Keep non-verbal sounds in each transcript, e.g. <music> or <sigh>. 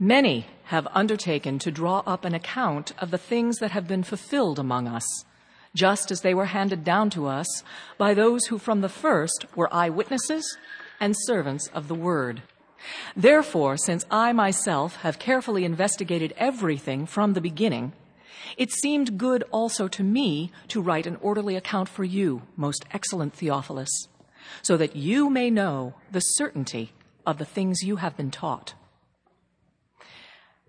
Many have undertaken to draw up an account of the things that have been fulfilled among us, just as they were handed down to us by those who from the first were eyewitnesses and servants of the word. Therefore, since I myself have carefully investigated everything from the beginning, it seemed good also to me to write an orderly account for you, most excellent Theophilus, so that you may know the certainty of the things you have been taught.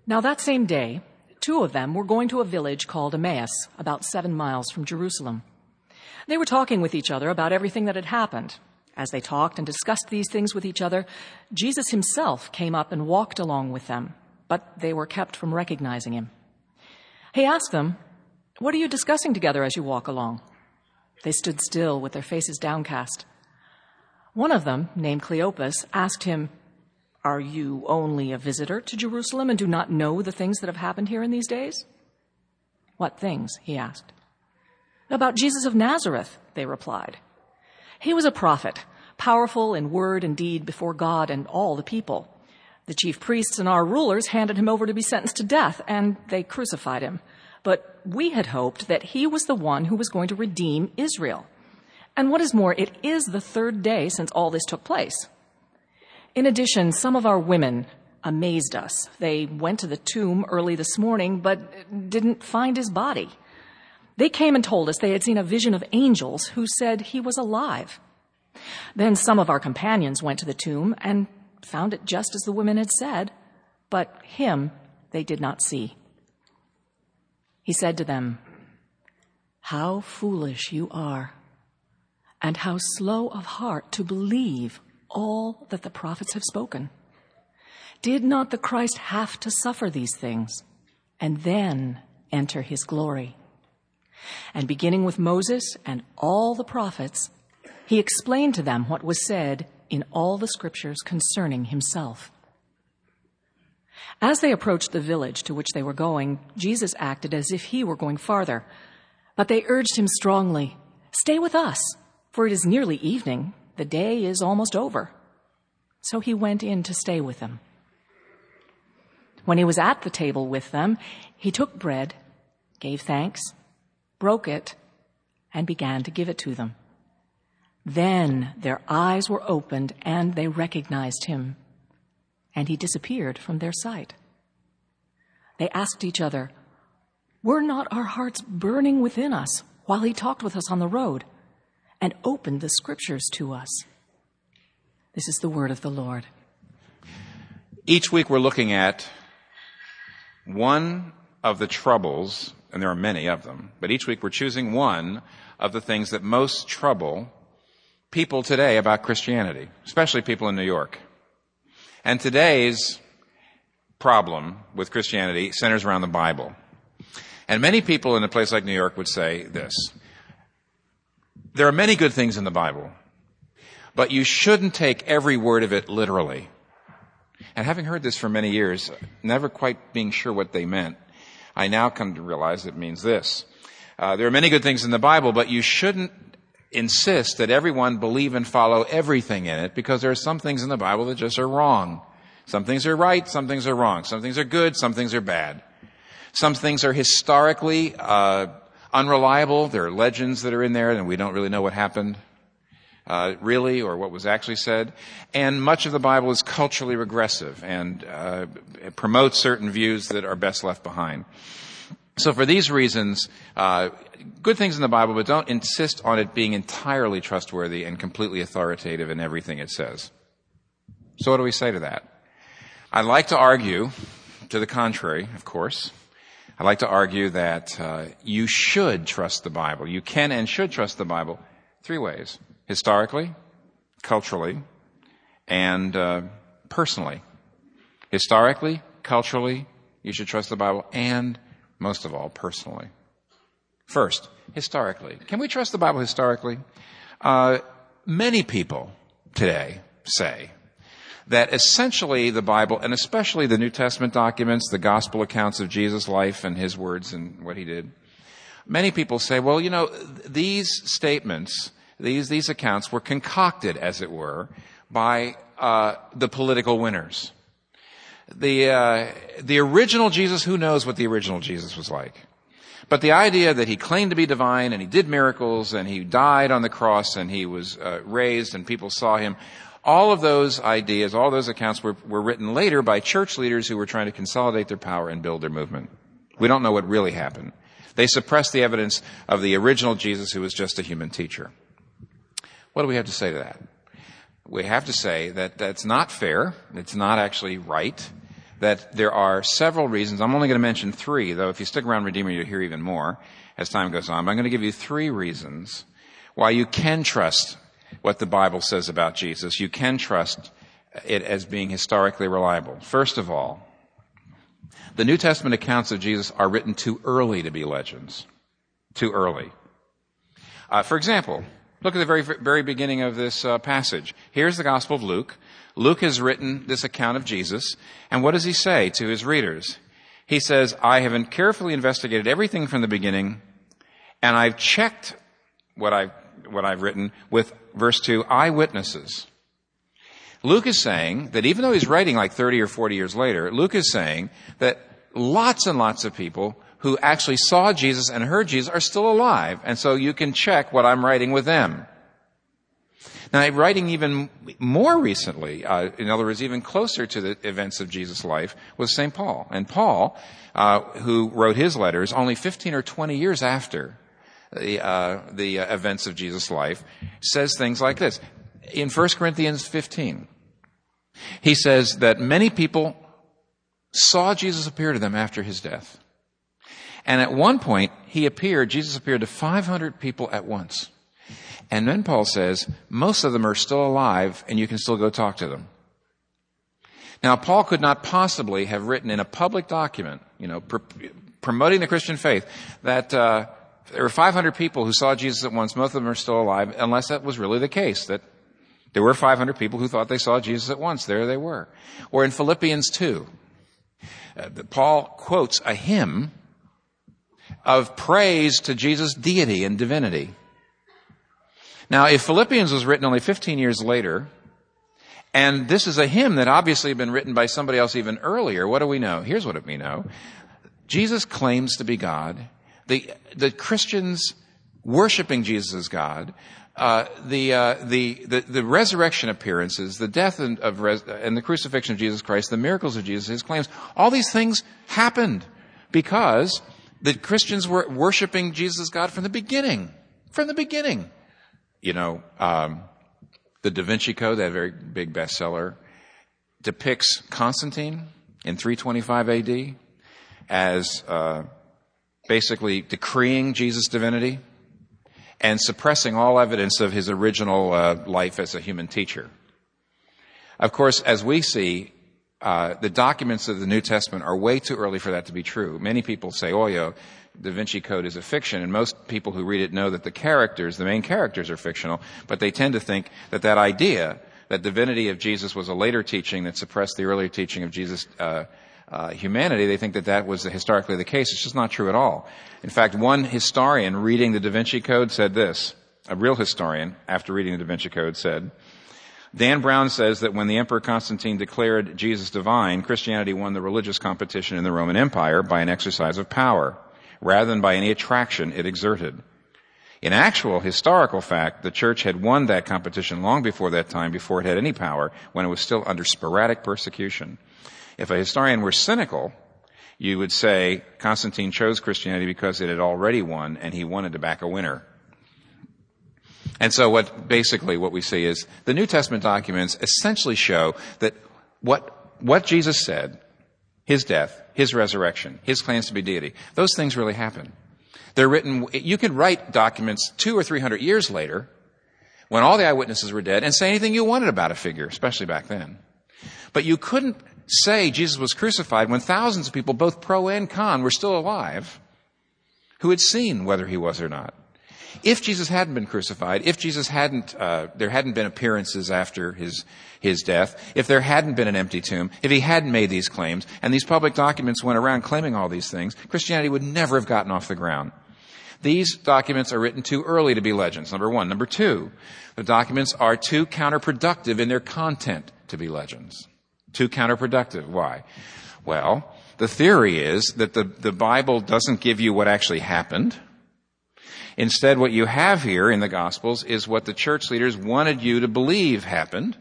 Now, that same day, two of them were going to a village called Emmaus, about seven miles from Jerusalem. They were talking with each other about everything that had happened. As they talked and discussed these things with each other, Jesus himself came up and walked along with them, but they were kept from recognizing him. He asked them, What are you discussing together as you walk along? They stood still with their faces downcast. One of them, named Cleopas, asked him, Are you only a visitor to Jerusalem and do not know the things that have happened here in these days? What things? he asked. About Jesus of Nazareth, they replied. He was a prophet, powerful in word and deed before God and all the people. The chief priests and our rulers handed him over to be sentenced to death, and they crucified him. But we had hoped that he was the one who was going to redeem Israel. And what is more, it is the third day since all this took place. In addition, some of our women amazed us. They went to the tomb early this morning, but didn't find his body. They came and told us they had seen a vision of angels who said he was alive. Then some of our companions went to the tomb and found it just as the women had said, but him they did not see. He said to them, How foolish you are, and how slow of heart to believe all that the prophets have spoken. Did not the Christ have to suffer these things and then enter his glory? And beginning with Moses and all the prophets, he explained to them what was said in all the scriptures concerning himself. As they approached the village to which they were going, Jesus acted as if he were going farther. But they urged him strongly, Stay with us, for it is nearly evening. The day is almost over. So he went in to stay with them. When he was at the table with them, he took bread, gave thanks, broke it, and began to give it to them. Then their eyes were opened and they recognized him, and he disappeared from their sight. They asked each other, Were not our hearts burning within us while he talked with us on the road and opened the scriptures to us? This is the word of the Lord. Each week we're looking at one of the troubles and there are many of them, but each week we're choosing one of the things that most trouble people today about Christianity, especially people in New York. And today's problem with Christianity centers around the Bible. And many people in a place like New York would say this. There are many good things in the Bible, but you shouldn't take every word of it literally. And having heard this for many years, never quite being sure what they meant, I now come to realize it means this. Uh, there are many good things in the Bible, but you shouldn't insist that everyone believe and follow everything in it because there are some things in the Bible that just are wrong. Some things are right, some things are wrong. Some things are good, some things are bad. Some things are historically uh, unreliable. There are legends that are in there, and we don't really know what happened. Uh, really, or what was actually said. And much of the Bible is culturally regressive and uh, promotes certain views that are best left behind. So for these reasons, uh, good things in the Bible, but don't insist on it being entirely trustworthy and completely authoritative in everything it says. So what do we say to that? I'd like to argue to the contrary, of course. I'd like to argue that uh, you should trust the Bible. You can and should trust the Bible three ways historically, culturally, and uh, personally. Historically, culturally, you should trust the Bible, and most of all, personally. First, historically. Can we trust the Bible historically? Uh, many people today say that essentially the Bible, and especially the New Testament documents, the gospel accounts of Jesus' life and his words and what he did, many people say, well, you know, these statements these, these accounts were concocted, as it were, by uh, the political winners. the, uh, the original Jesus, who knows what the original Jesus was like? But the idea that he claimed to be divine and he did miracles and he died on the cross and he was uh, raised and people saw him, all of those ideas, all those accounts were, were written later by church leaders who were trying to consolidate their power and build their movement. We don't know what really happened. They suppressed the evidence of the original Jesus who was just a human teacher. What do we have to say to that? We have to say that that's not fair. It's not actually right. That there are several reasons. I'm only going to mention three, though if you stick around Redeemer, you'll hear even more as time goes on. But I'm going to give you three reasons why you can trust what the Bible says about Jesus. You can trust it as being historically reliable. First of all, the New Testament accounts of Jesus are written too early to be legends. Too early. Uh, for example, look at the very, very beginning of this uh, passage. Here's the Gospel of Luke. Luke has written this account of Jesus, and what does he say to his readers? He says, I have carefully investigated everything from the beginning, and I've checked what I've, what I've written with verse 2, eyewitnesses. Luke is saying that even though he's writing like 30 or 40 years later, Luke is saying that lots and lots of people who actually saw Jesus and heard Jesus are still alive. And so you can check what I'm writing with them. Now, writing even more recently, uh, in other words, even closer to the events of Jesus' life, was St. Paul. And Paul, uh, who wrote his letters only 15 or 20 years after the, uh, the uh, events of Jesus' life, says things like this. In 1 Corinthians 15, he says that many people saw Jesus appear to them after his death. And at one point, he appeared, Jesus appeared to 500 people at once. And then Paul says, most of them are still alive and you can still go talk to them. Now, Paul could not possibly have written in a public document, you know, pr- promoting the Christian faith, that uh, there were 500 people who saw Jesus at once. Most of them are still alive, unless that was really the case, that there were 500 people who thought they saw Jesus at once. There they were. Or in Philippians 2, uh, Paul quotes a hymn of praise to Jesus' deity and divinity. Now, if Philippians was written only 15 years later, and this is a hymn that obviously had been written by somebody else even earlier, what do we know? Here's what we know. Jesus claims to be God. The, the Christians worshiping Jesus as God, uh, the, uh, the, the, the, resurrection appearances, the death and, of res- and the crucifixion of Jesus Christ, the miracles of Jesus, his claims, all these things happened because the Christians were worshiping Jesus as God from the beginning. From the beginning you know, um, the Da Vinci Code, that very big bestseller, depicts Constantine in 325 AD as uh, basically decreeing Jesus' divinity and suppressing all evidence of his original uh, life as a human teacher. Of course, as we see, uh, the documents of the New Testament are way too early for that to be true. Many people say, oh, yeah, Da Vinci Code is a fiction, and most people who read it know that the characters, the main characters are fictional, but they tend to think that that idea, that divinity of Jesus was a later teaching that suppressed the earlier teaching of Jesus' uh, uh, humanity, they think that that was historically the case. It's just not true at all. In fact, one historian reading the Da Vinci Code said this, a real historian, after reading the Da Vinci Code, said, Dan Brown says that when the Emperor Constantine declared Jesus divine, Christianity won the religious competition in the Roman Empire by an exercise of power rather than by any attraction it exerted. In actual historical fact, the church had won that competition long before that time, before it had any power, when it was still under sporadic persecution. If a historian were cynical, you would say Constantine chose Christianity because it had already won and he wanted to back a winner. And so what basically what we see is the New Testament documents essentially show that what, what Jesus said his death, his resurrection, his claims to be deity. Those things really happen. They're written, you could write documents two or three hundred years later, when all the eyewitnesses were dead, and say anything you wanted about a figure, especially back then. But you couldn't say Jesus was crucified when thousands of people, both pro and con, were still alive, who had seen whether he was or not. If Jesus hadn't been crucified, if Jesus hadn't, uh, there hadn't been appearances after his, his death, if there hadn't been an empty tomb, if he hadn't made these claims, and these public documents went around claiming all these things, Christianity would never have gotten off the ground. These documents are written too early to be legends, number one. Number two, the documents are too counterproductive in their content to be legends. Too counterproductive. Why? Well, the theory is that the, the Bible doesn't give you what actually happened. Instead, what you have here in the Gospels is what the church leaders wanted you to believe happened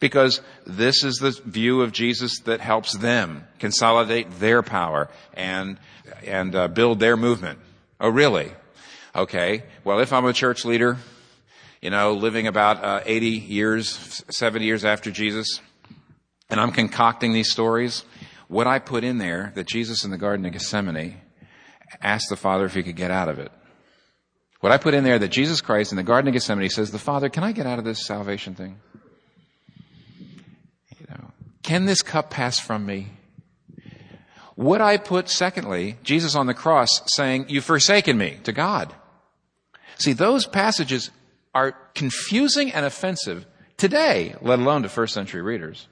because this is the view of Jesus that helps them consolidate their power and, and uh, build their movement. Oh, really? Okay. Well, if I'm a church leader, you know, living about uh, 80 years, 70 years after Jesus, and I'm concocting these stories, what I put in there that Jesus in the Garden of Gethsemane asked the Father if he could get out of it. What I put in there that Jesus Christ in the Garden of Gethsemane says, the Father, can I get out of this salvation thing? You know, can this cup pass from me? Would I put, secondly, Jesus on the cross saying, You've forsaken me to God? See, those passages are confusing and offensive today, let alone to first century readers.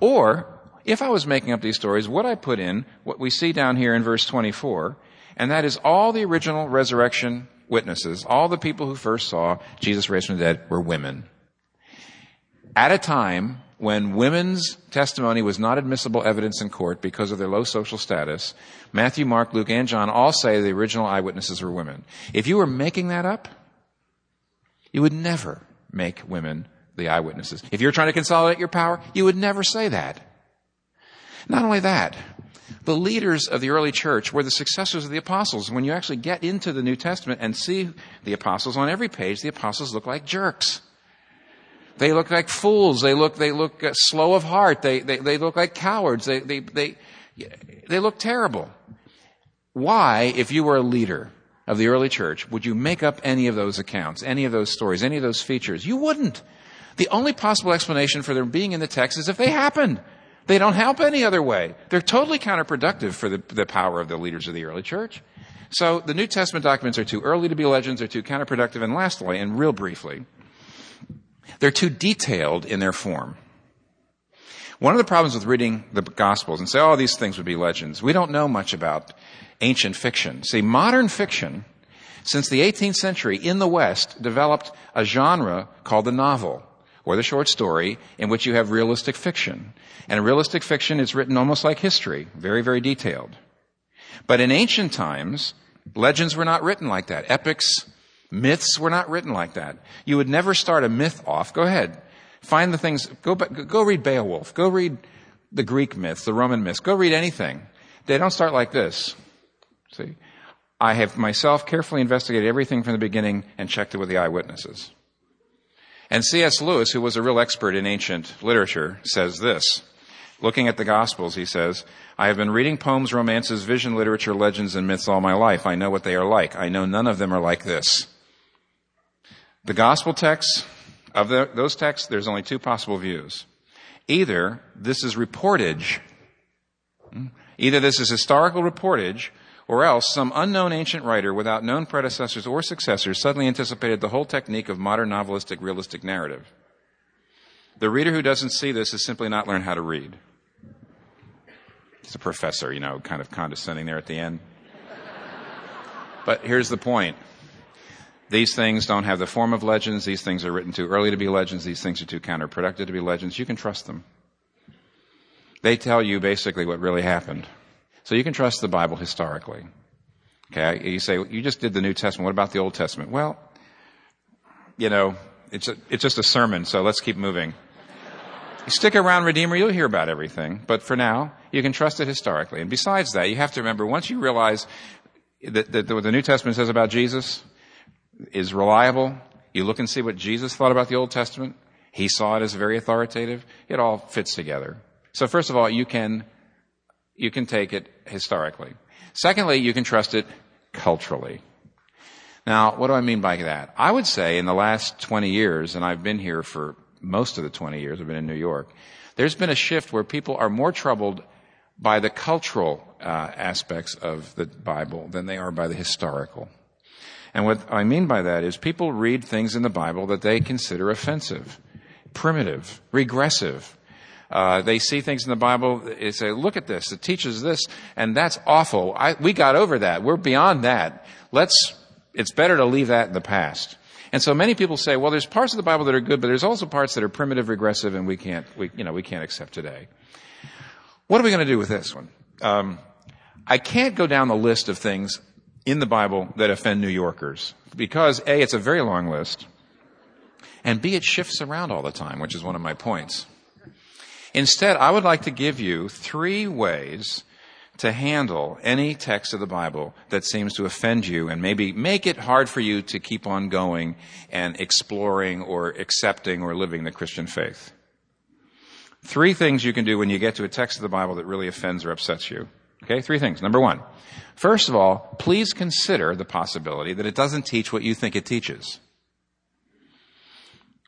Or, if I was making up these stories, would I put in what we see down here in verse 24, and that is all the original resurrection witnesses, all the people who first saw Jesus raised from the dead were women. At a time when women's testimony was not admissible evidence in court because of their low social status, Matthew, Mark, Luke, and John all say the original eyewitnesses were women. If you were making that up, you would never make women the eyewitnesses. If you're trying to consolidate your power, you would never say that. Not only that, the leaders of the early church were the successors of the apostles. When you actually get into the New Testament and see the apostles on every page, the apostles look like jerks. They look like fools. They look, they look uh, slow of heart. They, they, they look like cowards. They, they, they, they look terrible. Why, if you were a leader of the early church, would you make up any of those accounts, any of those stories, any of those features? You wouldn't. The only possible explanation for them being in the text is if they happened. They don't help any other way. They're totally counterproductive for the, the power of the leaders of the early church. So the New Testament documents are too early to be legends, they're too counterproductive, and lastly, and real briefly, they're too detailed in their form. One of the problems with reading the Gospels and say, oh, these things would be legends, we don't know much about ancient fiction. See, modern fiction, since the 18th century in the West, developed a genre called the novel or the short story in which you have realistic fiction. And realistic fiction is written almost like history, very, very detailed. But in ancient times, legends were not written like that. Epics, Myths were not written like that. You would never start a myth off. Go ahead. Find the things, go, go read Beowulf. Go read the Greek myths, the Roman myths. Go read anything. They don't start like this. See? I have myself carefully investigated everything from the beginning and checked it with the eyewitnesses. And C.S. Lewis, who was a real expert in ancient literature, says this. Looking at the Gospels, he says, I have been reading poems, romances, vision literature, legends, and myths all my life. I know what they are like. I know none of them are like this. The gospel texts, of the, those texts, there's only two possible views. Either this is reportage, hmm, either this is historical reportage, or else some unknown ancient writer without known predecessors or successors suddenly anticipated the whole technique of modern novelistic realistic narrative. The reader who doesn't see this has simply not learned how to read. It's a professor, you know, kind of condescending there at the end. But here's the point. These things don't have the form of legends. These things are written too early to be legends. These things are too counterproductive to be legends. You can trust them. They tell you basically what really happened. So you can trust the Bible historically. Okay, you say, you just did the New Testament. What about the Old Testament? Well, you know, it's, a, it's just a sermon, so let's keep moving. You stick around Redeemer, you'll hear about everything. But for now, you can trust it historically. And besides that, you have to remember, once you realize that, that what the New Testament says about Jesus, is reliable. You look and see what Jesus thought about the Old Testament. He saw it as very authoritative. It all fits together. So first of all, you can, you can take it historically. Secondly, you can trust it culturally. Now, what do I mean by that? I would say in the last 20 years, and I've been here for most of the 20 years, I've been in New York, there's been a shift where people are more troubled by the cultural uh, aspects of the Bible than they are by the historical. And what I mean by that is people read things in the Bible that they consider offensive, primitive, regressive. Uh, they see things in the Bible, they say, look at this, it teaches this, and that's awful. I, we got over that. We're beyond that. Let's, it's better to leave that in the past. And so many people say, well, there's parts of the Bible that are good, but there's also parts that are primitive, regressive, and we can't, we, you know, we can't accept today. What are we going to do with this one? Um, I can't go down the list of things in the Bible that offend New Yorkers because A, it's a very long list, and B, it shifts around all the time, which is one of my points. Instead, I would like to give you three ways to handle any text of the Bible that seems to offend you and maybe make it hard for you to keep on going and exploring or accepting or living the Christian faith. Three things you can do when you get to a text of the Bible that really offends or upsets you. Okay, three things. Number one, first of all, please consider the possibility that it doesn't teach what you think it teaches.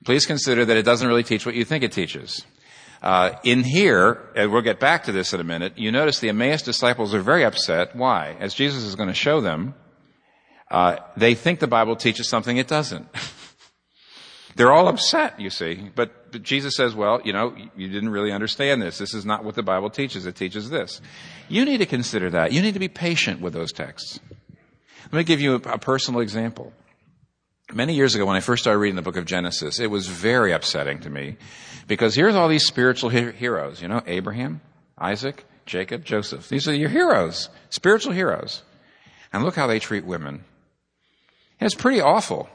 Please consider that it doesn't really teach what you think it teaches. Uh, in here, and we'll get back to this in a minute, you notice the Emmaus disciples are very upset. Why? As Jesus is going to show them, uh, they think the Bible teaches something it doesn't. <laughs> They're all upset, you see. But, but Jesus says, well, you know, you didn't really understand this. This is not what the Bible teaches. It teaches this. You need to consider that. You need to be patient with those texts. Let me give you a, a personal example. Many years ago, when I first started reading the book of Genesis, it was very upsetting to me because here's all these spiritual heroes, you know, Abraham, Isaac, Jacob, Joseph. These are your heroes, spiritual heroes. And look how they treat women. It's pretty awful.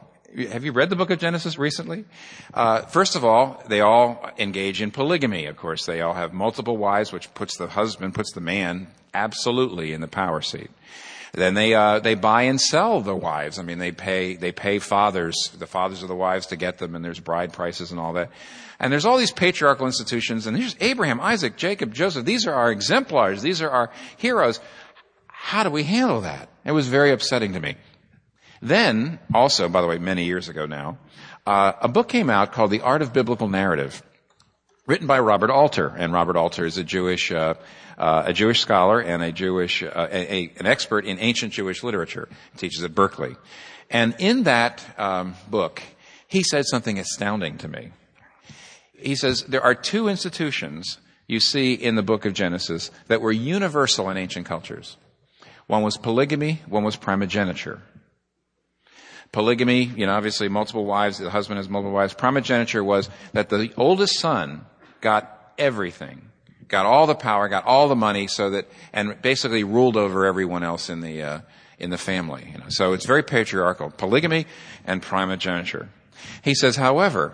Have you read the book of Genesis recently? Uh, first of all, they all engage in polygamy. Of course, they all have multiple wives, which puts the husband, puts the man absolutely in the power seat. Then they uh, they buy and sell the wives. I mean, they pay they pay fathers, the fathers of the wives, to get them, and there's bride prices and all that. And there's all these patriarchal institutions, and here's Abraham, Isaac, Jacob, Joseph. These are our exemplars. These are our heroes. How do we handle that? It was very upsetting to me. Then, also, by the way, many years ago now, uh, a book came out called The Art of Biblical Narrative, written by Robert Alter. And Robert Alter is a Jewish, uh, uh, a Jewish scholar and a Jewish, uh, a, a, an expert in ancient Jewish literature. He teaches at Berkeley. And in that um, book, he said something astounding to me. He says there are two institutions you see in the book of Genesis that were universal in ancient cultures. One was polygamy, one was primogeniture. Polygamy, you know, obviously multiple wives, the husband has multiple wives. Primogeniture was that the oldest son got everything, got all the power, got all the money, so that, and basically ruled over everyone else in the, uh, in the family. You know. So it's very patriarchal. Polygamy and primogeniture. He says, however,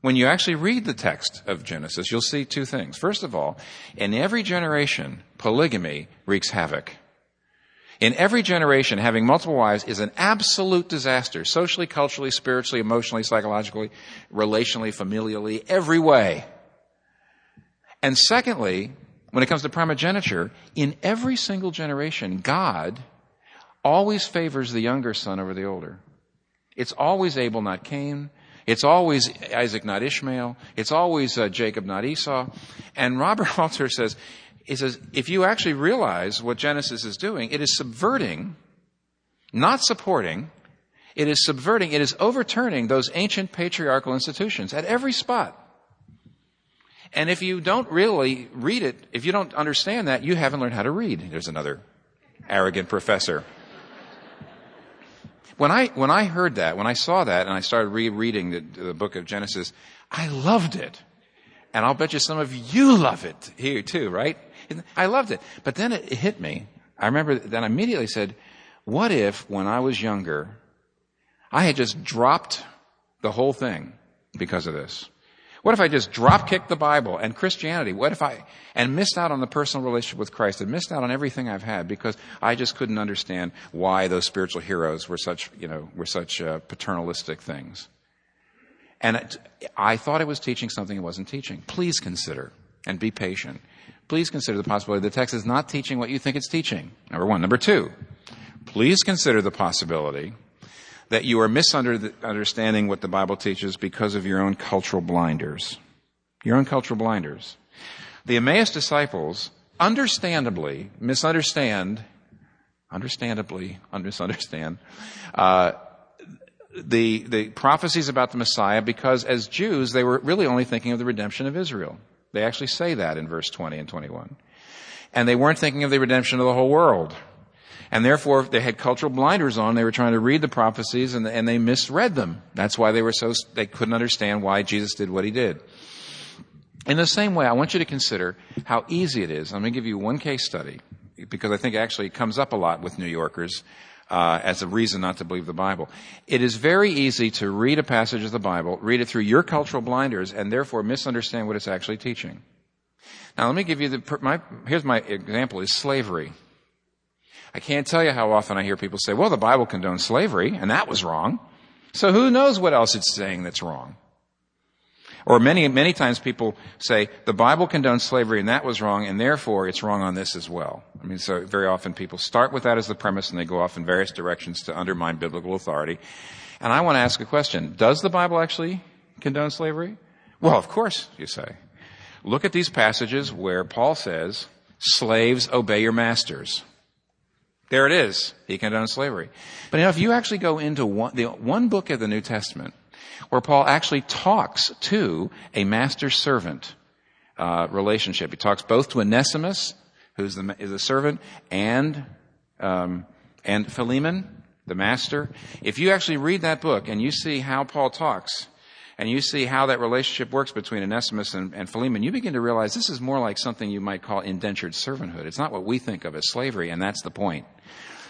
when you actually read the text of Genesis, you'll see two things. First of all, in every generation, polygamy wreaks havoc. In every generation, having multiple wives is an absolute disaster, socially, culturally, spiritually, emotionally, psychologically, relationally, familially, every way. And secondly, when it comes to primogeniture, in every single generation, God always favors the younger son over the older. It's always Abel, not Cain. It's always Isaac, not Ishmael. It's always uh, Jacob, not Esau. And Robert <laughs> Alter says, he says, if you actually realize what Genesis is doing, it is subverting, not supporting, it is subverting, it is overturning those ancient patriarchal institutions at every spot. And if you don't really read it, if you don't understand that, you haven't learned how to read. There's another arrogant professor. When I, when I heard that, when I saw that, and I started rereading the, the book of Genesis, I loved it. And I'll bet you some of you love it here too, right? I loved it. But then it hit me. I remember then I immediately said, what if when I was younger, I had just dropped the whole thing because of this? What if I just drop kicked the Bible and Christianity? What if I, and missed out on the personal relationship with Christ and missed out on everything I've had because I just couldn't understand why those spiritual heroes were such, you know, were such uh, paternalistic things. And it, I thought it was teaching something it wasn't teaching. Please consider and be patient please consider the possibility the text is not teaching what you think it's teaching. Number one. Number two, please consider the possibility that you are misunderstanding what the Bible teaches because of your own cultural blinders. Your own cultural blinders. The Emmaus disciples understandably misunderstand, understandably misunderstand, uh, the, the prophecies about the Messiah because as Jews, they were really only thinking of the redemption of Israel. They actually say that in verse 20 and 21. And they weren't thinking of the redemption of the whole world. And therefore, they had cultural blinders on. They were trying to read the prophecies and, and they misread them. That's why they were so, they couldn't understand why Jesus did what he did. In the same way, I want you to consider how easy it is. I'm going to give you one case study because I think actually it comes up a lot with New Yorkers uh, as a reason not to believe the Bible. It is very easy to read a passage of the Bible, read it through your cultural blinders, and therefore misunderstand what it's actually teaching. Now, let me give you the my here's my example: is slavery. I can't tell you how often I hear people say, "Well, the Bible condones slavery, and that was wrong." So who knows what else it's saying that's wrong? Or many, many times people say, the Bible condones slavery and that was wrong and therefore it's wrong on this as well. I mean, so very often people start with that as the premise and they go off in various directions to undermine biblical authority. And I want to ask a question. Does the Bible actually condone slavery? Well, of course, you say. Look at these passages where Paul says, slaves obey your masters. There it is. He condones slavery. But you know, if you actually go into one, the, one book of the New Testament where Paul actually talks to a master servant uh, relationship. He talks both to Onesimus, who's the, is a servant, and um, and Philemon, the master. If you actually read that book and you see how Paul talks, and you see how that relationship works between Onesimus and, and Philemon, you begin to realize this is more like something you might call indentured servanthood. It's not what we think of as slavery, and that's the point.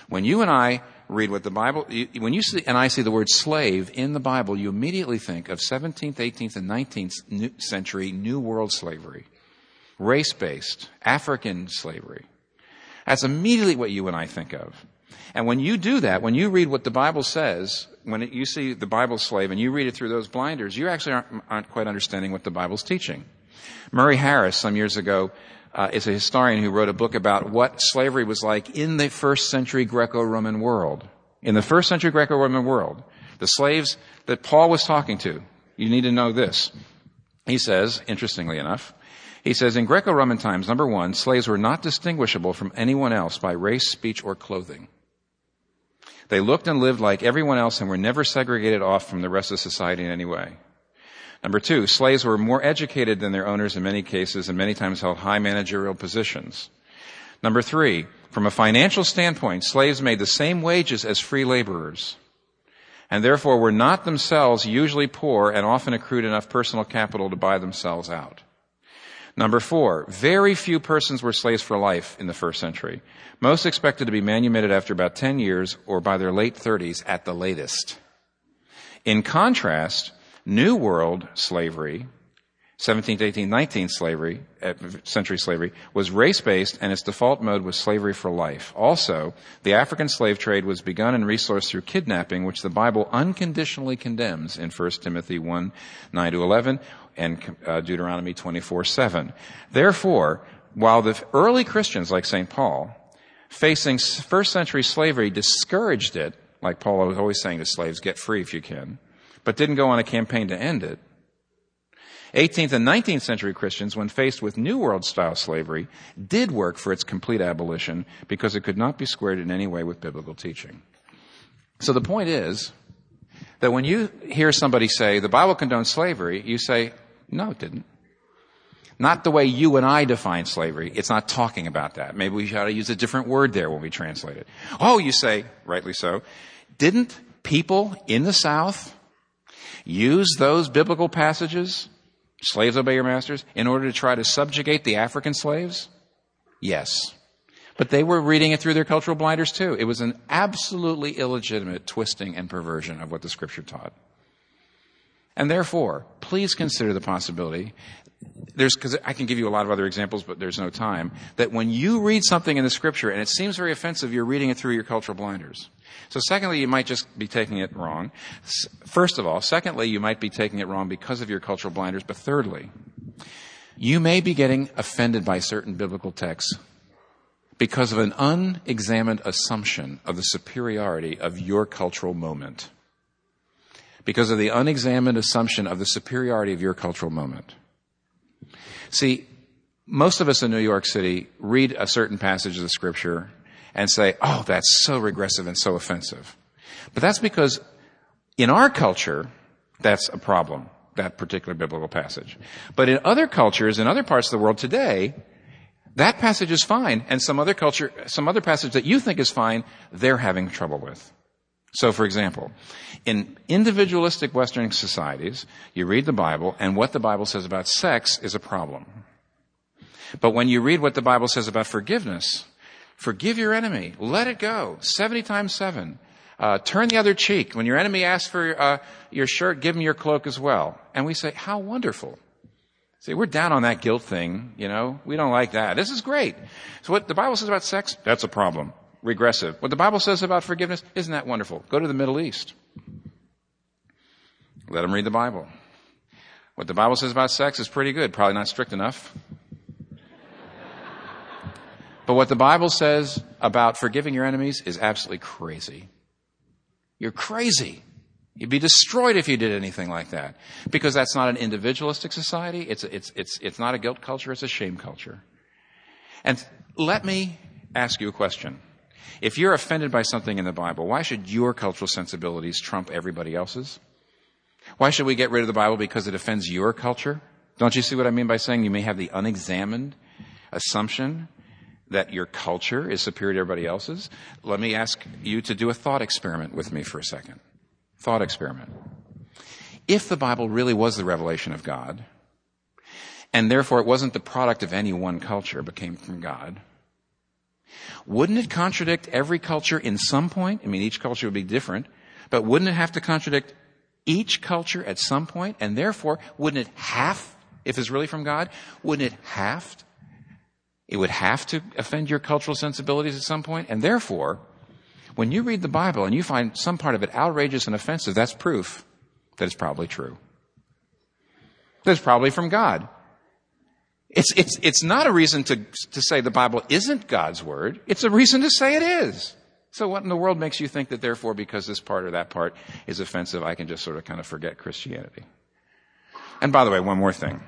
When you and I read what the Bible, when you see, and I see the word slave in the Bible, you immediately think of 17th, 18th, and 19th century New World slavery. Race based, African slavery. That's immediately what you and I think of. And when you do that, when you read what the Bible says, when it, you see the Bible slave and you read it through those blinders, you actually aren't, aren't quite understanding what the Bible's teaching. Murray Harris, some years ago, uh, is a historian who wrote a book about what slavery was like in the first century Greco-Roman world. In the first century Greco-Roman world, the slaves that Paul was talking to, you need to know this. He says, interestingly enough, he says, in Greco-Roman times, number one, slaves were not distinguishable from anyone else by race, speech, or clothing. They looked and lived like everyone else and were never segregated off from the rest of society in any way. Number two, slaves were more educated than their owners in many cases and many times held high managerial positions. Number three, from a financial standpoint, slaves made the same wages as free laborers and therefore were not themselves usually poor and often accrued enough personal capital to buy themselves out. Number four, very few persons were slaves for life in the first century. Most expected to be manumitted after about 10 years or by their late 30s at the latest. In contrast, New World slavery, 17th, 18th, 19th slavery, uh, century slavery, was race-based and its default mode was slavery for life. Also, the African slave trade was begun and resourced through kidnapping, which the Bible unconditionally condemns in 1 Timothy 1, 9 to 11 and uh, Deuteronomy 24, 7. Therefore, while the early Christians like St. Paul, facing first century slavery discouraged it, like Paul was always saying to slaves, get free if you can, but didn't go on a campaign to end it. 18th and 19th century Christians, when faced with New World style slavery, did work for its complete abolition because it could not be squared in any way with biblical teaching. So the point is that when you hear somebody say, the Bible condones slavery, you say, no, it didn't. Not the way you and I define slavery. It's not talking about that. Maybe we ought to use a different word there when we translate it. Oh, you say, rightly so, didn't people in the South use those biblical passages, slaves obey your masters, in order to try to subjugate the African slaves? Yes. But they were reading it through their cultural blinders too. It was an absolutely illegitimate twisting and perversion of what the scripture taught. And therefore, please consider the possibility there's because I can give you a lot of other examples, but there's no time. That when you read something in the scripture and it seems very offensive, you're reading it through your cultural blinders. So secondly, you might just be taking it wrong. First of all, secondly, you might be taking it wrong because of your cultural blinders. But thirdly, you may be getting offended by certain biblical texts because of an unexamined assumption of the superiority of your cultural moment. Because of the unexamined assumption of the superiority of your cultural moment. See, most of us in New York City read a certain passage of the scripture and say, oh, that's so regressive and so offensive. But that's because in our culture, that's a problem, that particular biblical passage. But in other cultures, in other parts of the world today, That passage is fine, and some other culture, some other passage that you think is fine, they're having trouble with. So, for example, in individualistic Western societies, you read the Bible, and what the Bible says about sex is a problem. But when you read what the Bible says about forgiveness, forgive your enemy, let it go, 70 times 7. Uh, turn the other cheek. When your enemy asks for uh, your shirt, give him your cloak as well. And we say, how wonderful. See, we're down on that guilt thing, you know. We don't like that. This is great. So what the Bible says about sex, that's a problem. Regressive. What the Bible says about forgiveness, isn't that wonderful? Go to the Middle East. Let them read the Bible. What the Bible says about sex is pretty good. Probably not strict enough. But what the Bible says about forgiving your enemies is absolutely crazy. You're crazy. You'd be destroyed if you did anything like that. Because that's not an individualistic society. It's, it's, it's, it's not a guilt culture. It's a shame culture. And let me ask you a question. If you're offended by something in the Bible, why should your cultural sensibilities trump everybody else's? Why should we get rid of the Bible because it offends your culture? Don't you see what I mean by saying you may have the unexamined assumption that your culture is superior to everybody else's? Let me ask you to do a thought experiment with me for a second. Thought experiment. If the Bible really was the revelation of God, and therefore it wasn't the product of any one culture, but came from God, wouldn't it contradict every culture in some point? I mean, each culture would be different, but wouldn't it have to contradict each culture at some point? And therefore, wouldn't it have, if it's really from God, wouldn't it have it would have to offend your cultural sensibilities at some point. And therefore, when you read the Bible and you find some part of it outrageous and offensive, that's proof that it's probably true. That it's probably from God. It's, it's, it's not a reason to, to say the Bible isn't God's word. It's a reason to say it is. So what in the world makes you think that therefore because this part or that part is offensive, I can just sort of kind of forget Christianity? And by the way, one more thing.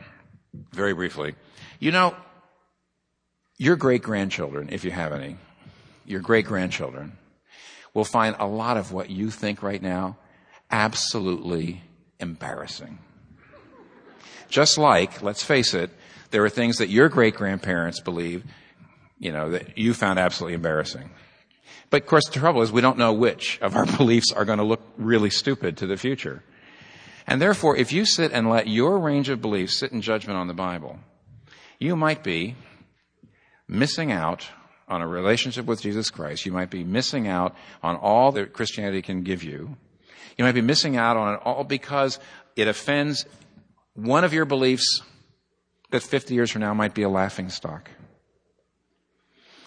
Very briefly. You know, your great grandchildren, if you have any, your great grandchildren will find a lot of what you think right now absolutely embarrassing. Just like, let's face it, there are things that your great grandparents believe, you know, that you found absolutely embarrassing. But of course, the trouble is we don't know which of our <laughs> beliefs are going to look really stupid to the future. And therefore, if you sit and let your range of beliefs sit in judgment on the Bible, you might be missing out on a relationship with Jesus Christ. You might be missing out on all that Christianity can give you. You might be missing out on it all because it offends one of your beliefs that 50 years from now might be a laughing stock.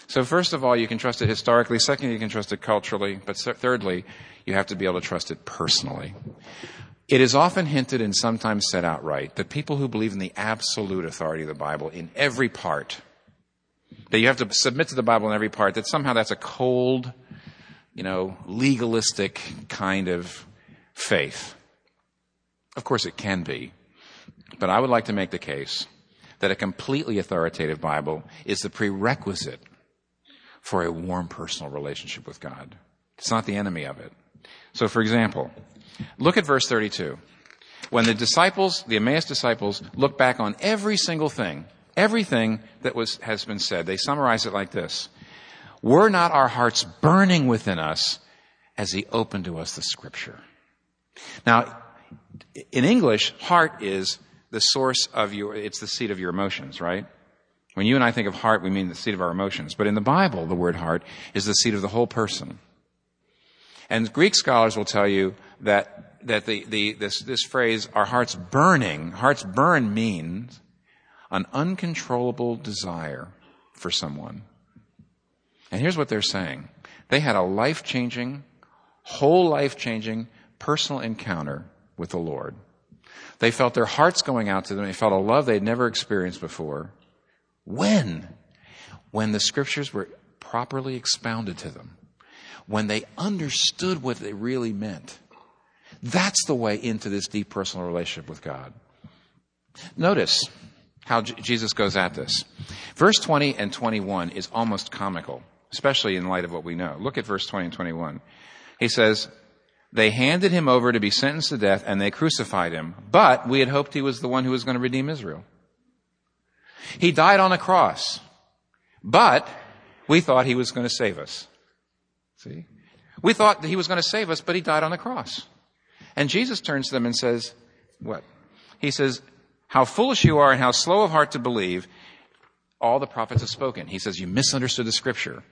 So first of all, you can trust it historically. Secondly, you can trust it culturally. But thirdly, you have to be able to trust it personally. It is often hinted and sometimes said outright that people who believe in the absolute authority of the Bible in every part that you have to submit to the Bible in every part, that somehow that's a cold, you know, legalistic kind of faith. Of course it can be. But I would like to make the case that a completely authoritative Bible is the prerequisite for a warm personal relationship with God. It's not the enemy of it. So for example, look at verse 32. When the disciples, the Emmaus disciples, look back on every single thing everything that was, has been said. They summarize it like this. Were not our hearts burning within us as he opened to us the scripture? Now, in English, heart is the source of your, it's the seat of your emotions, right? When you and I think of heart, we mean the seat of our emotions. But in the Bible, the word heart is the seat of the whole person. And Greek scholars will tell you that, that the, the, this, this phrase, our hearts burning, hearts burn means an uncontrollable desire for someone. And here's what they're saying. They had a life changing, whole life changing personal encounter with the Lord. They felt their hearts going out to them. They felt a love they'd never experienced before. When? When the scriptures were properly expounded to them. When they understood what they really meant. That's the way into this deep personal relationship with God. Notice, how J- Jesus goes at this. Verse 20 and 21 is almost comical, especially in light of what we know. Look at verse 20 and 21. He says, They handed him over to be sentenced to death and they crucified him, but we had hoped he was the one who was going to redeem Israel. He died on a cross. But we thought he was going to save us. See? We thought that he was going to save us, but he died on the cross. And Jesus turns to them and says, what? He says, how foolish you are and how slow of heart to believe all the prophets have spoken. He says, you misunderstood the scripture.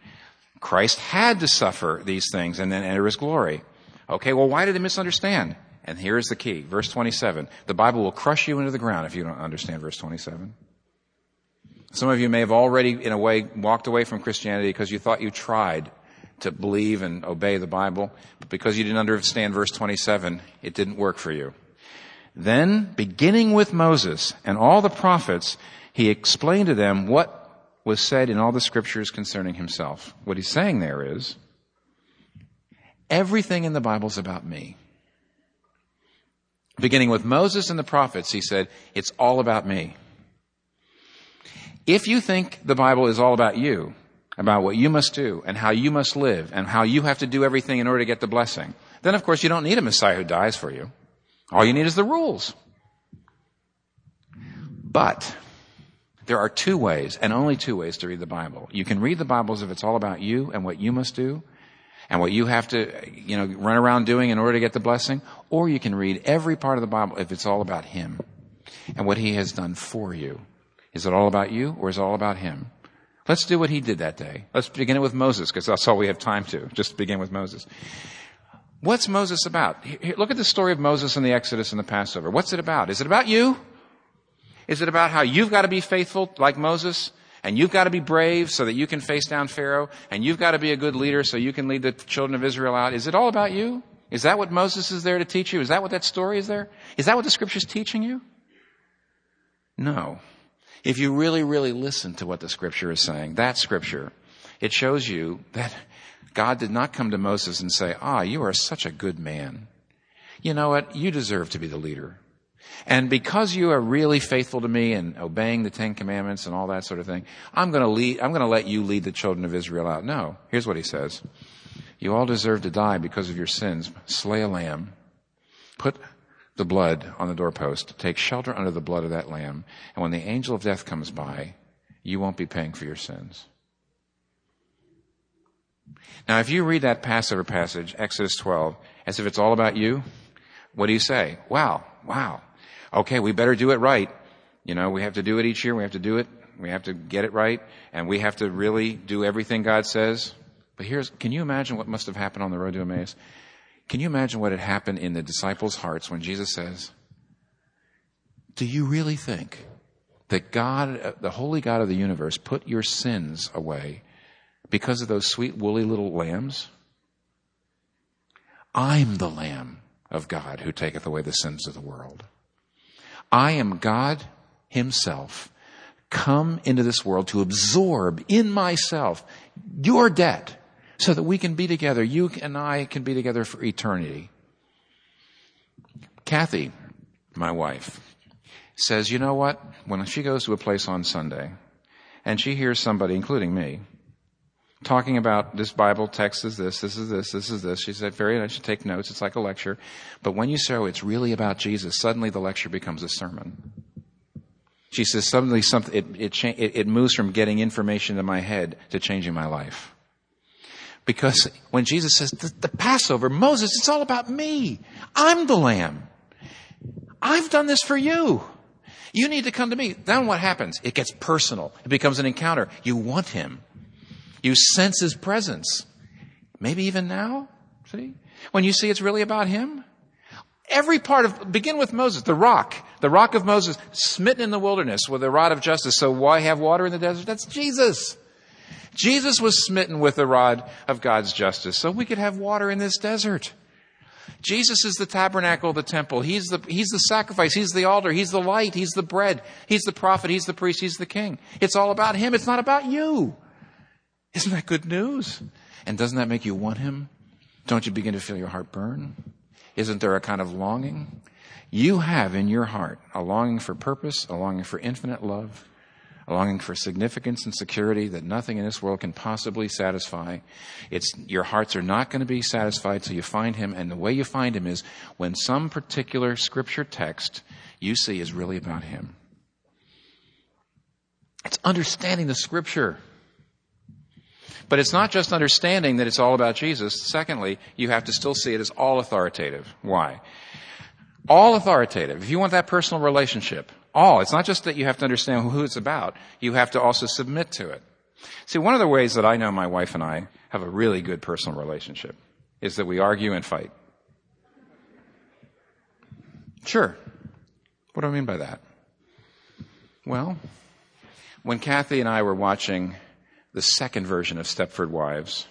Christ had to suffer these things and then enter his glory. Okay, well, why did they misunderstand? And here's the key. Verse 27. The Bible will crush you into the ground if you don't understand verse 27. Some of you may have already, in a way, walked away from Christianity because you thought you tried to believe and obey the Bible, but because you didn't understand verse 27, it didn't work for you. Then, beginning with Moses and all the prophets, he explained to them what was said in all the scriptures concerning himself. What he's saying there is, everything in the Bible is about me. Beginning with Moses and the prophets, he said, it's all about me. If you think the Bible is all about you, about what you must do and how you must live and how you have to do everything in order to get the blessing, then of course you don't need a Messiah who dies for you. All you need is the rules. But there are two ways, and only two ways to read the Bible. You can read the Bible as if it's all about you and what you must do and what you have to, you know, run around doing in order to get the blessing, or you can read every part of the Bible if it's all about Him and what He has done for you. Is it all about you or is it all about Him? Let's do what He did that day. Let's begin it with Moses because that's all we have time to, just begin with Moses. What's Moses about? Here, look at the story of Moses and the Exodus and the Passover. What's it about? Is it about you? Is it about how you've got to be faithful like Moses? And you've got to be brave so that you can face down Pharaoh. And you've got to be a good leader so you can lead the children of Israel out. Is it all about you? Is that what Moses is there to teach you? Is that what that story is there? Is that what the scripture's teaching you? No. If you really, really listen to what the scripture is saying, that scripture, it shows you that God did not come to Moses and say, ah, you are such a good man. You know what? You deserve to be the leader. And because you are really faithful to me and obeying the Ten Commandments and all that sort of thing, I'm going to lead, I'm going to let you lead the children of Israel out. No. Here's what he says. You all deserve to die because of your sins. Slay a lamb. Put the blood on the doorpost. Take shelter under the blood of that lamb. And when the angel of death comes by, you won't be paying for your sins. Now, if you read that Passover passage, Exodus 12, as if it's all about you, what do you say? Wow, wow okay, we better do it right. You know, we have to do it each year. We have to do it. We have to get it right. And we have to really do everything God says. But here's, can you imagine what must have happened on the road to Emmaus? Can you imagine what had happened in the disciples' hearts when Jesus says, do you really think that God, the holy God of the universe, put your sins away because of those sweet woolly little lambs? I'm the lamb of God who taketh away the sins of the world. I am God Himself come into this world to absorb in myself your debt so that we can be together. You and I can be together for eternity. Kathy, my wife, says, you know what? When she goes to a place on Sunday and she hears somebody, including me, talking about this Bible text is this, this is this, this is this. She said, very nice, you take notes, it's like a lecture. But when you show it's really about Jesus, suddenly the lecture becomes a sermon. She says, suddenly something, it, it, cha- it, it moves from getting information in my head to changing my life. Because when Jesus says, the, the Passover, Moses, it's all about me. I'm the lamb. I've done this for you. You need to come to me. Then what happens? It gets personal. It becomes an encounter. You want him. You sense his presence. Maybe even now. See? When you see it's really about him. Every part of, begin with Moses, the rock, the rock of Moses, smitten in the wilderness with a rod of justice. So why have water in the desert? That's Jesus. Jesus was smitten with the rod of God's justice so we could have water in this desert. Jesus is the tabernacle, the temple. He's the, he's the sacrifice. He's the altar. He's the light. He's the bread. He's the prophet. He's the priest. He's the king. It's all about him. It's not about you. Isn't that good news? And doesn't that make you want him? Don't you begin to feel your heart burn? Isn't there a kind of longing? You have in your heart a longing for purpose, a longing for infinite love, a longing for significance and security that nothing in this world can possibly satisfy. It's, your hearts are not going to be satisfied till you find Him, and the way you find Him is when some particular scripture text you see is really about Him. It's understanding the scripture But it's not just understanding that it's all about Jesus. Secondly, you have to still see it as all authoritative. Why? All authoritative. If you want that personal relationship, all. It's not just that you have to understand who it's about. You have to also submit to it. See, one of the ways that I know my wife and I have a really good personal relationship is that we argue and fight. Sure. What do I mean by that? Well, when Kathy and I were watching the second version of Stepford Wives,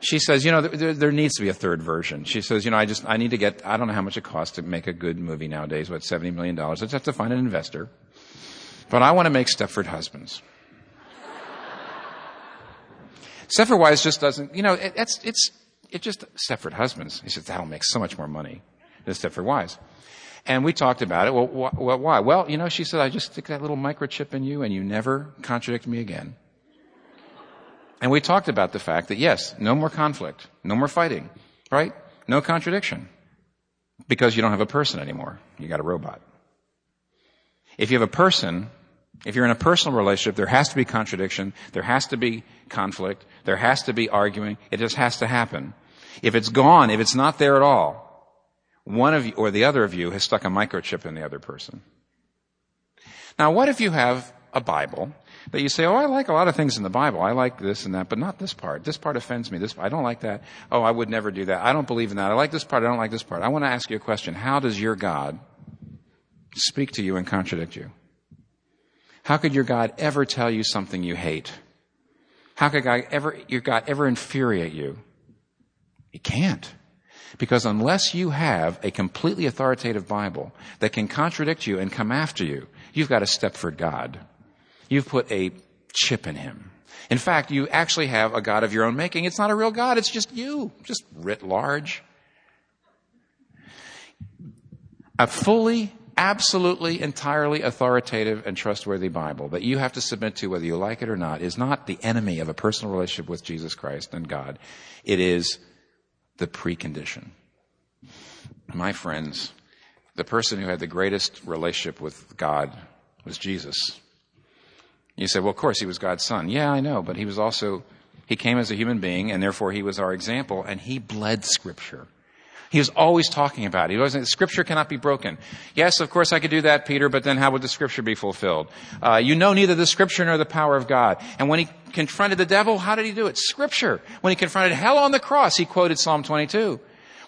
she says, you know, there, there, needs to be a third version. She says, you know, I just, I need to get, I don't know how much it costs to make a good movie nowadays, what, $70 million. I just have to find an investor. But I want to make Stepford Husbands. <laughs> Stepford Wives just doesn't, you know, it, it's, it's, it just, Stepford Husbands. He says, that'll make so much more money than Stepford Wives. And we talked about it. Well, wh- wh- why? Well, you know, she said, I just stick that little microchip in you and you never contradict me again. And we talked about the fact that yes, no more conflict, no more fighting, right? No contradiction. Because you don't have a person anymore. You got a robot. If you have a person, if you're in a personal relationship, there has to be contradiction, there has to be conflict, there has to be arguing, it just has to happen. If it's gone, if it's not there at all, one of you or the other of you has stuck a microchip in the other person. Now what if you have a Bible that you say, oh, I like a lot of things in the Bible. I like this and that, but not this part. This part offends me. This, I don't like that. Oh, I would never do that. I don't believe in that. I like this part. I don't like this part. I want to ask you a question. How does your God speak to you and contradict you? How could your God ever tell you something you hate? How could God ever, your God ever infuriate you? He can't. Because unless you have a completely authoritative Bible that can contradict you and come after you, you've got a Stepford God. You've put a chip in him. In fact, you actually have a God of your own making. It's not a real God, it's just you, just writ large. A fully, absolutely, entirely authoritative and trustworthy Bible that you have to submit to whether you like it or not is not the enemy of a personal relationship with Jesus Christ and God. It is the precondition. My friends, the person who had the greatest relationship with God was Jesus. You say, well, of course, he was God's son. Yeah, I know, but he was also, he came as a human being, and therefore he was our example, and he bled Scripture. He was always talking about it. He wasn't, Scripture cannot be broken. Yes, of course I could do that, Peter, but then how would the Scripture be fulfilled? Uh, you know neither the Scripture nor the power of God. And when he confronted the devil, how did he do it? Scripture. When he confronted hell on the cross, he quoted Psalm 22.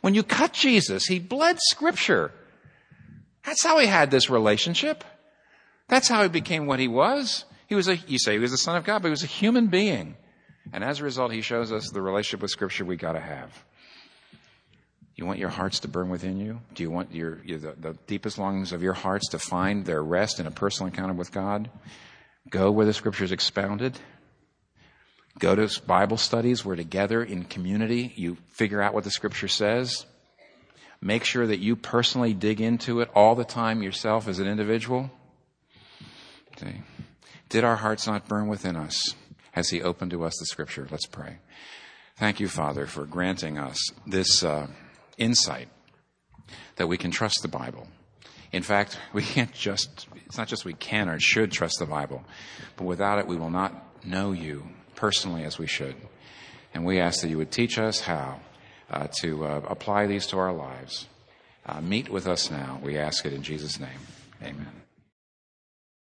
When you cut Jesus, he bled Scripture. That's how he had this relationship. That's how he became what he was. He was a, you say he was the son of God, but he was a human being. And as a result, he shows us the relationship with scripture we gotta have. You want your hearts to burn within you? Do you want your, your the, the deepest longings of your hearts to find their rest in a personal encounter with God? Go where the scripture is expounded. Go to Bible studies where together in community you figure out what the scripture says. Make sure that you personally dig into it all the time yourself as an individual. Did our hearts not burn within us as He opened to us the Scripture? Let's pray. Thank you, Father, for granting us this uh, insight that we can trust the Bible. In fact, <laughs> we can't just, it's not just we can or should trust the Bible, but without it, we will not know you personally as we should. And we ask that you would teach us how uh, to uh, apply these to our lives. Uh, meet with us now. We ask it in Jesus' name. Amen.